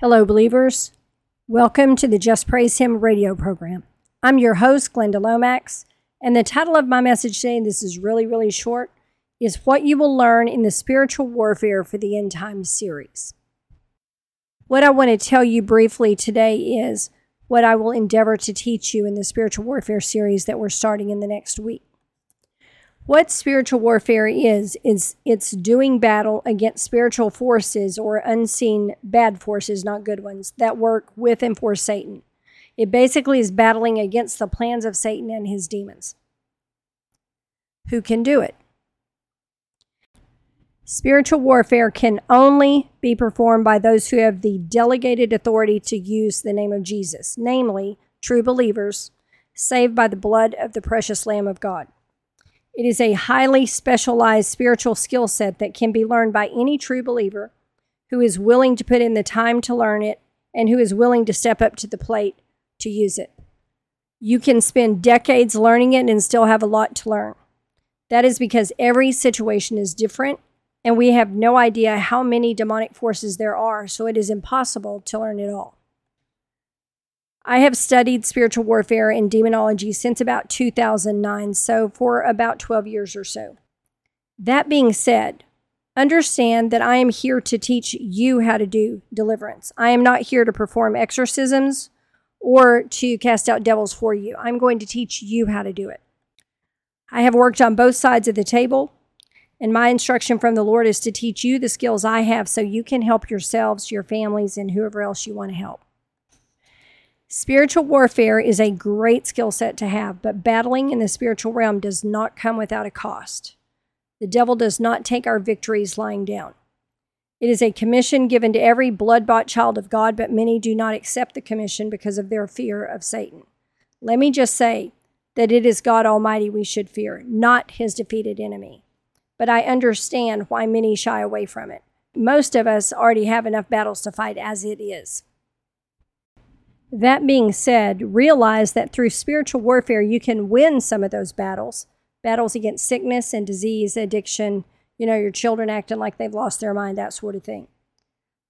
Hello, believers. Welcome to the Just Praise Him radio program. I'm your host, Glenda Lomax, and the title of my message today, and this is really, really short, is What You Will Learn in the Spiritual Warfare for the End Times series. What I want to tell you briefly today is what I will endeavor to teach you in the Spiritual Warfare series that we're starting in the next week. What spiritual warfare is, is it's doing battle against spiritual forces or unseen bad forces, not good ones, that work with and for Satan. It basically is battling against the plans of Satan and his demons. Who can do it? Spiritual warfare can only be performed by those who have the delegated authority to use the name of Jesus, namely, true believers, saved by the blood of the precious Lamb of God. It is a highly specialized spiritual skill set that can be learned by any true believer who is willing to put in the time to learn it and who is willing to step up to the plate to use it. You can spend decades learning it and still have a lot to learn. That is because every situation is different and we have no idea how many demonic forces there are, so it is impossible to learn it all. I have studied spiritual warfare and demonology since about 2009, so for about 12 years or so. That being said, understand that I am here to teach you how to do deliverance. I am not here to perform exorcisms or to cast out devils for you. I'm going to teach you how to do it. I have worked on both sides of the table, and my instruction from the Lord is to teach you the skills I have so you can help yourselves, your families, and whoever else you want to help. Spiritual warfare is a great skill set to have, but battling in the spiritual realm does not come without a cost. The devil does not take our victories lying down. It is a commission given to every blood bought child of God, but many do not accept the commission because of their fear of Satan. Let me just say that it is God Almighty we should fear, not his defeated enemy. But I understand why many shy away from it. Most of us already have enough battles to fight as it is. That being said, realize that through spiritual warfare, you can win some of those battles battles against sickness and disease, addiction, you know, your children acting like they've lost their mind, that sort of thing.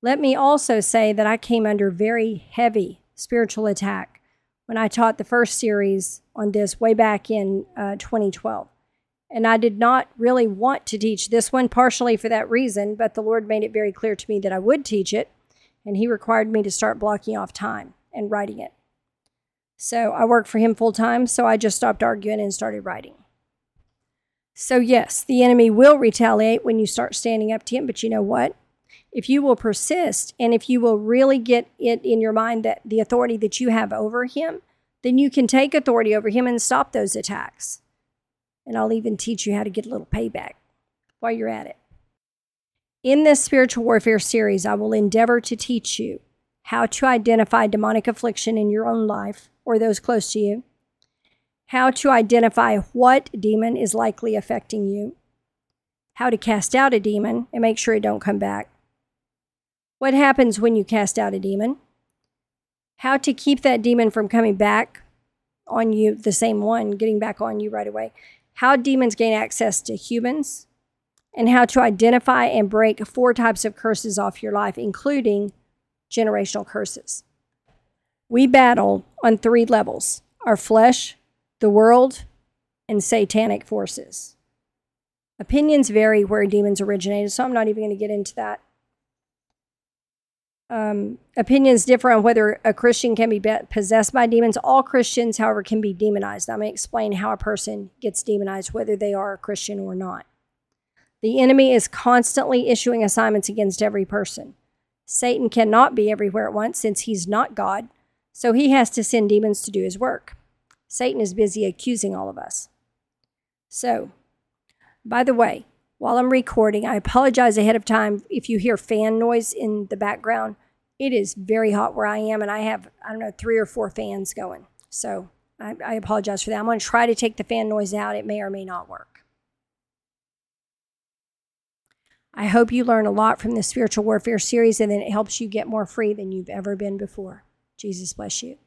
Let me also say that I came under very heavy spiritual attack when I taught the first series on this way back in uh, 2012. And I did not really want to teach this one, partially for that reason, but the Lord made it very clear to me that I would teach it, and He required me to start blocking off time and writing it. So I worked for him full time, so I just stopped arguing and started writing. So, yes, the enemy will retaliate when you start standing up to him, but you know what? If you will persist and if you will really get it in your mind that the authority that you have over him, then you can take authority over him and stop those attacks. And I'll even teach you how to get a little payback while you're at it. In this spiritual warfare series, I will endeavor to teach you how to identify demonic affliction in your own life or those close to you, how to identify what demon is likely affecting you, how to cast out a demon and make sure it don't come back, what happens when you cast out a demon, how to keep that demon from coming back on you, the same one getting back on you right away, how demons gain access to humans, and how to identify and break four types of curses off your life, including generational curses. We battle on three levels our flesh, the world, and satanic forces. Opinions vary where demons originated, so I'm not even going to get into that. Um, opinions differ on whether a Christian can be possessed by demons. All Christians, however, can be demonized. I'm going to explain how a person gets demonized, whether they are a Christian or not. The enemy is constantly issuing assignments against every person. Satan cannot be everywhere at once since he's not God, so he has to send demons to do his work. Satan is busy accusing all of us. So, by the way, while I'm recording, I apologize ahead of time if you hear fan noise in the background. It is very hot where I am, and I have, I don't know, three or four fans going. So I, I apologize for that. I'm going to try to take the fan noise out. It may or may not work. I hope you learn a lot from the spiritual warfare series and that it helps you get more free than you've ever been before. Jesus bless you.